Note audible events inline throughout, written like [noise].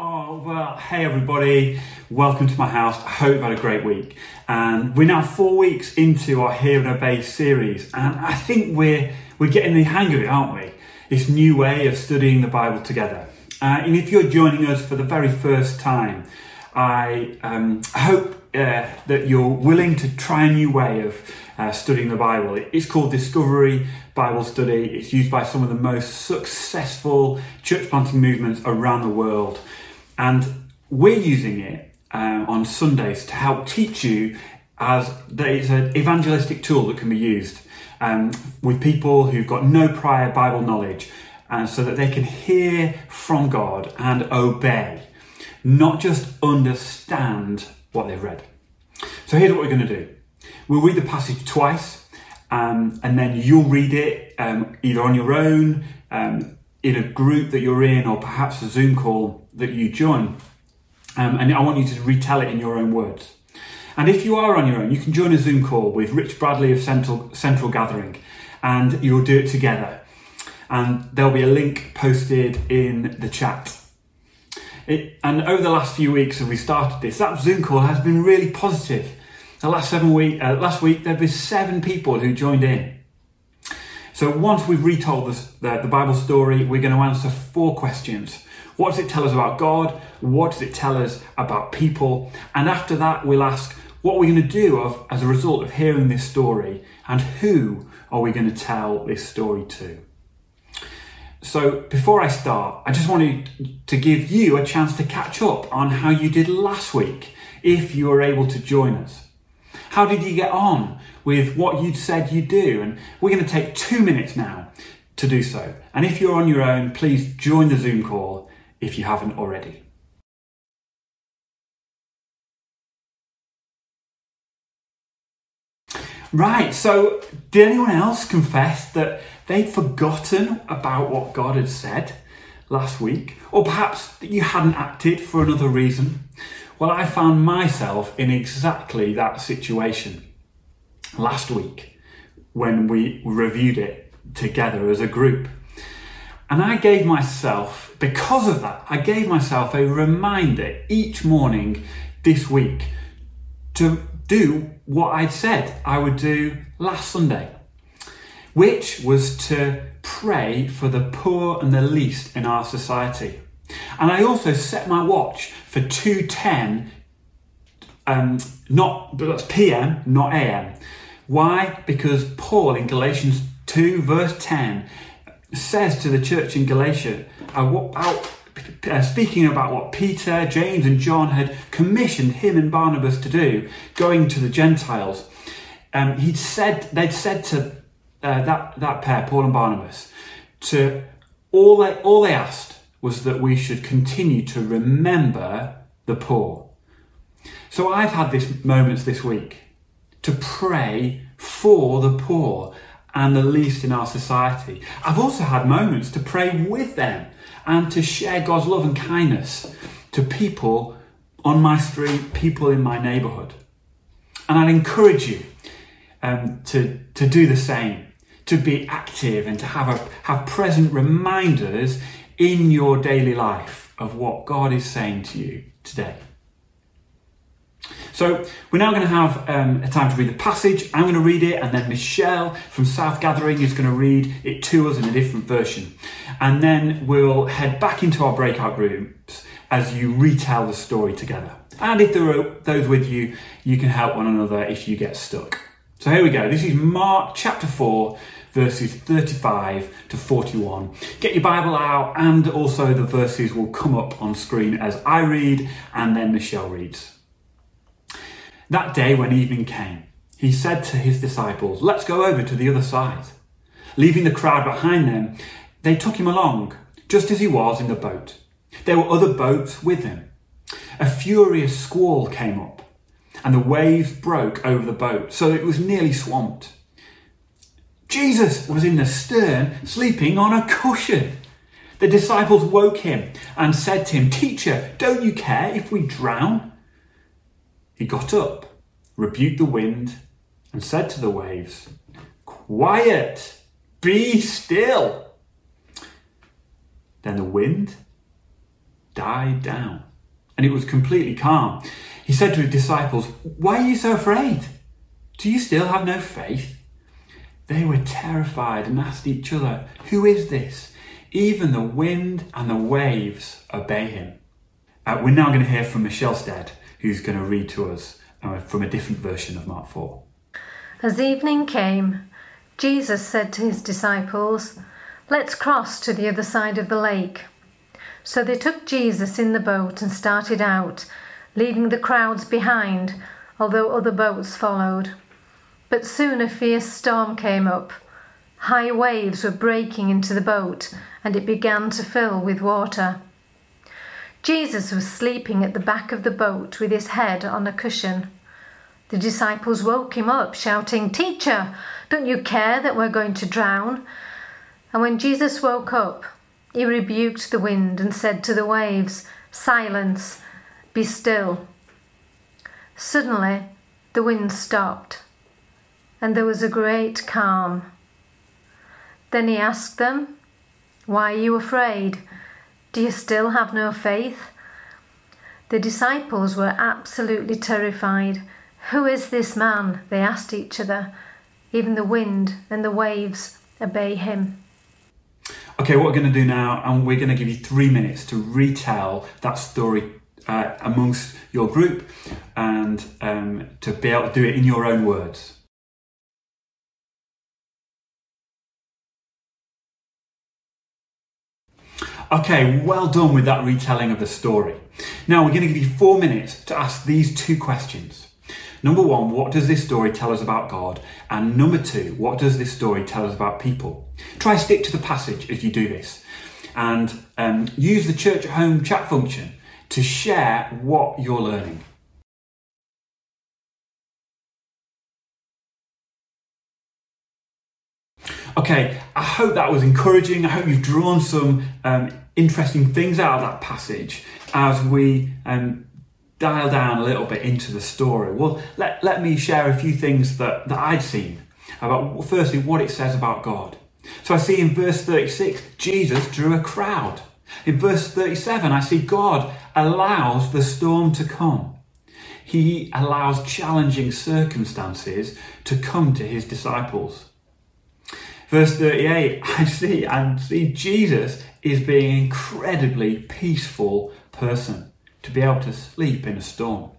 Oh, well, hey everybody, welcome to my house. I hope you've had a great week. And we're now four weeks into our Hear and Obey series, and I think we're, we're getting the hang of it, aren't we? This new way of studying the Bible together. Uh, and if you're joining us for the very first time, I um, hope uh, that you're willing to try a new way of uh, studying the Bible. It's called Discovery Bible Study. It's used by some of the most successful church planting movements around the world. And we're using it uh, on Sundays to help teach you as it's an evangelistic tool that can be used um, with people who've got no prior Bible knowledge, and so that they can hear from God and obey, not just understand what they've read. So here's what we're going to do. We'll read the passage twice, um, and then you'll read it um, either on your own, um, in a group that you're in, or perhaps a Zoom call that you join. Um, and I want you to retell it in your own words. And if you are on your own, you can join a Zoom call with Rich Bradley of Central, Central Gathering, and you'll do it together. And there'll be a link posted in the chat. It, and over the last few weeks, as we started this, that Zoom call has been really positive. The last seven week, uh, last week there been seven people who joined in. So once we've retold the, the Bible story, we're going to answer four questions. What does it tell us about God? What does it tell us about people? And after that, we'll ask, what we're we going to do of, as a result of hearing this story? And who are we going to tell this story to? So, before I start, I just wanted to give you a chance to catch up on how you did last week if you were able to join us. How did you get on with what you'd said you'd do? And we're going to take two minutes now to do so. And if you're on your own, please join the Zoom call if you haven't already. Right, so did anyone else confess that they'd forgotten about what God had said last week? Or perhaps that you hadn't acted for another reason? Well, I found myself in exactly that situation last week when we reviewed it together as a group. And I gave myself, because of that, I gave myself a reminder each morning this week to do what I'd said I would do last Sunday, which was to pray for the poor and the least in our society. And I also set my watch for 210, um, not, that's PM, not AM. Why? Because Paul in Galatians 2, verse 10, says to the church in Galatia, about, uh, speaking about what Peter, James, and John had commissioned him and Barnabas to do, going to the Gentiles. Um, he'd said they'd said to uh, that that pair, Paul and Barnabas, to all they all they asked was that we should continue to remember the poor. So I've had these moments this week to pray for the poor and the least in our society. I've also had moments to pray with them and to share God's love and kindness to people on my street, people in my neighbourhood. And I'd encourage you um, to, to do the same, to be active and to have, a, have present reminders in your daily life of what God is saying to you today. So, we're now going to have um, a time to read the passage. I'm going to read it, and then Michelle from South Gathering is going to read it to us in a different version. And then we'll head back into our breakout rooms as you retell the story together. And if there are those with you, you can help one another if you get stuck. So, here we go. This is Mark chapter 4, verses 35 to 41. Get your Bible out, and also the verses will come up on screen as I read and then Michelle reads. That day, when evening came, he said to his disciples, Let's go over to the other side. Leaving the crowd behind them, they took him along, just as he was in the boat. There were other boats with him. A furious squall came up, and the waves broke over the boat, so it was nearly swamped. Jesus was in the stern, sleeping on a cushion. The disciples woke him and said to him, Teacher, don't you care if we drown? He got up, rebuked the wind, and said to the waves, Quiet, be still. Then the wind died down and it was completely calm. He said to his disciples, Why are you so afraid? Do you still have no faith? They were terrified and asked each other, Who is this? Even the wind and the waves obey him. Uh, we're now going to hear from Michelle Stead, who's going to read to us uh, from a different version of Mark 4. As evening came, Jesus said to his disciples, Let's cross to the other side of the lake. So they took Jesus in the boat and started out, leaving the crowds behind, although other boats followed. But soon a fierce storm came up. High waves were breaking into the boat, and it began to fill with water. Jesus was sleeping at the back of the boat with his head on a cushion. The disciples woke him up, shouting, Teacher, don't you care that we're going to drown? And when Jesus woke up, he rebuked the wind and said to the waves, Silence, be still. Suddenly, the wind stopped, and there was a great calm. Then he asked them, Why are you afraid? Do you still have no faith? The disciples were absolutely terrified. Who is this man? They asked each other. Even the wind and the waves obey him. Okay, what we're going to do now, and we're going to give you three minutes to retell that story uh, amongst your group and um, to be able to do it in your own words. Okay, well done with that retelling of the story. Now we're going to give you four minutes to ask these two questions. Number one, what does this story tell us about God? And number two, what does this story tell us about people? Try stick to the passage as you do this and um, use the church at home chat function to share what you're learning. Okay, I hope that was encouraging. I hope you've drawn some um, interesting things out of that passage as we um, dial down a little bit into the story. Well, let, let me share a few things that, that I'd seen about, firstly, what it says about God. So I see in verse 36, Jesus drew a crowd. In verse 37, I see God allows the storm to come. He allows challenging circumstances to come to his disciples. Verse 38, [laughs] I see and see Jesus is being an incredibly peaceful person to be able to sleep in a storm.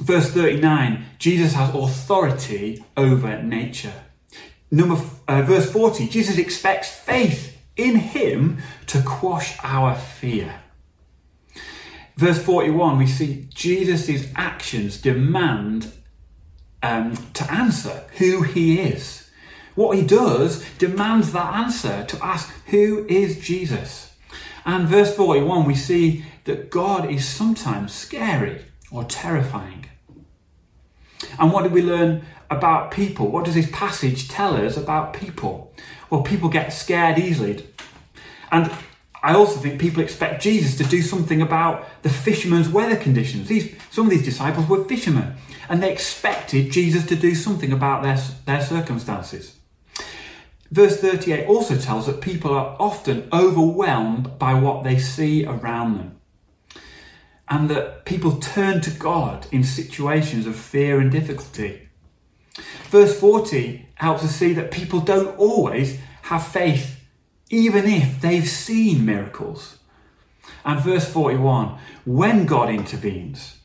Verse 39, Jesus has authority over nature. Number uh, verse 40, Jesus expects faith in him to quash our fear. Verse 41, we see Jesus' actions demand um, to answer who he is. What he does demands that answer to ask, Who is Jesus? And verse 41, we see that God is sometimes scary or terrifying. And what do we learn about people? What does this passage tell us about people? Well, people get scared easily. And I also think people expect Jesus to do something about the fishermen's weather conditions. These, some of these disciples were fishermen, and they expected Jesus to do something about their, their circumstances. Verse 38 also tells that people are often overwhelmed by what they see around them and that people turn to God in situations of fear and difficulty. Verse 40 helps us see that people don't always have faith, even if they've seen miracles. And verse 41 when God intervenes,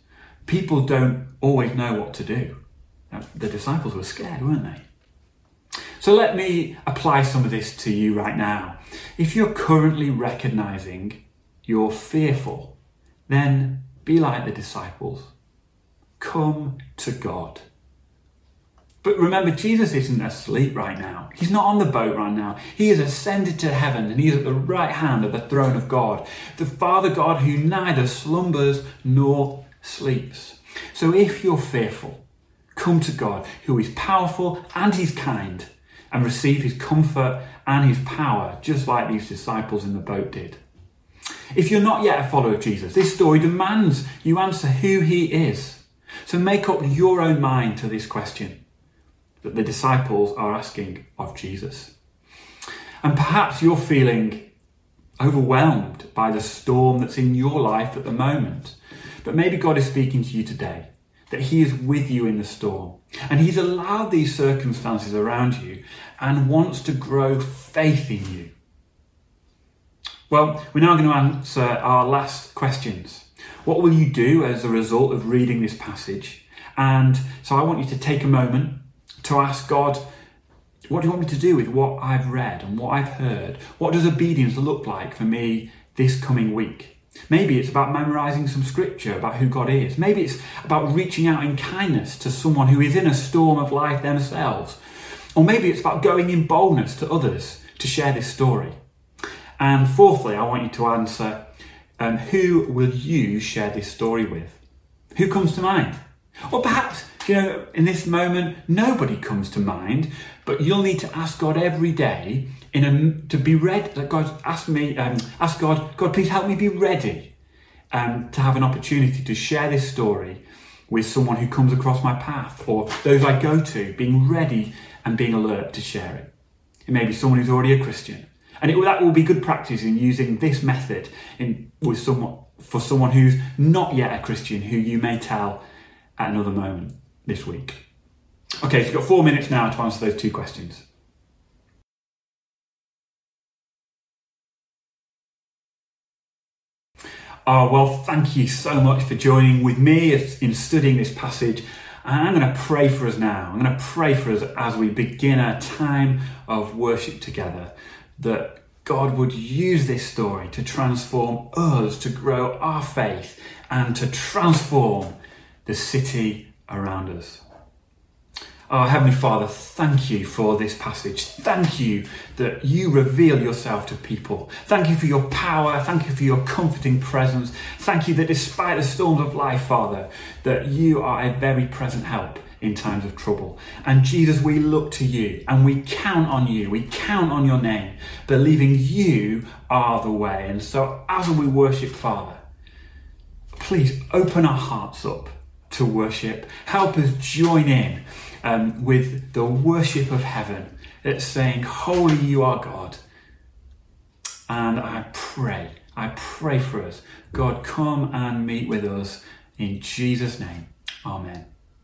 people don't always know what to do. The disciples were scared, weren't they? So let me apply some of this to you right now. If you're currently recognizing you're fearful, then be like the disciples. Come to God. But remember, Jesus isn't asleep right now. He's not on the boat right now. He has ascended to heaven and he is at the right hand of the throne of God, the Father God who neither slumbers nor sleeps. So if you're fearful, come to God who is powerful and he's kind and receive his comfort and his power, just like these disciples in the boat did. If you're not yet a follower of Jesus, this story demands you answer who he is. So make up your own mind to this question that the disciples are asking of Jesus. And perhaps you're feeling overwhelmed by the storm that's in your life at the moment. But maybe God is speaking to you today that He is with you in the storm. And He's allowed these circumstances around you and wants to grow faith in you. Well, we're now going to answer our last questions. What will you do as a result of reading this passage? And so I want you to take a moment to ask God, what do you want me to do with what I've read and what I've heard? What does obedience look like for me this coming week? Maybe it's about memorizing some scripture about who God is. Maybe it's about reaching out in kindness to someone who is in a storm of life themselves. Or maybe it's about going in boldness to others to share this story. And fourthly, I want you to answer um, who will you share this story with? Who comes to mind? Or perhaps, you know, in this moment, nobody comes to mind, but you'll need to ask God every day in a, to be ready. That God ask me, um, ask God, God, please help me be ready um, to have an opportunity to share this story with someone who comes across my path or those I go to, being ready and being alert to share it. It may be someone who's already a Christian, and it, that will be good practice in using this method in, with someone for someone who's not yet a Christian, who you may tell at another moment this week. Okay, so you've got four minutes now to answer those two questions. Oh, well, thank you so much for joining with me in studying this passage. And I'm going to pray for us now. I'm going to pray for us as we begin our time of worship together that God would use this story to transform us, to grow our faith, and to transform the city around us. Oh, Heavenly Father, thank you for this passage. Thank you that you reveal yourself to people. Thank you for your power. Thank you for your comforting presence. Thank you that despite the storms of life, Father, that you are a very present help in times of trouble. And Jesus, we look to you and we count on you. We count on your name, believing you are the way. And so as we worship, Father, please open our hearts up to worship. Help us join in um, with the worship of heaven. It's saying, Holy you are God. And I pray, I pray for us. God, come and meet with us in Jesus' name. Amen.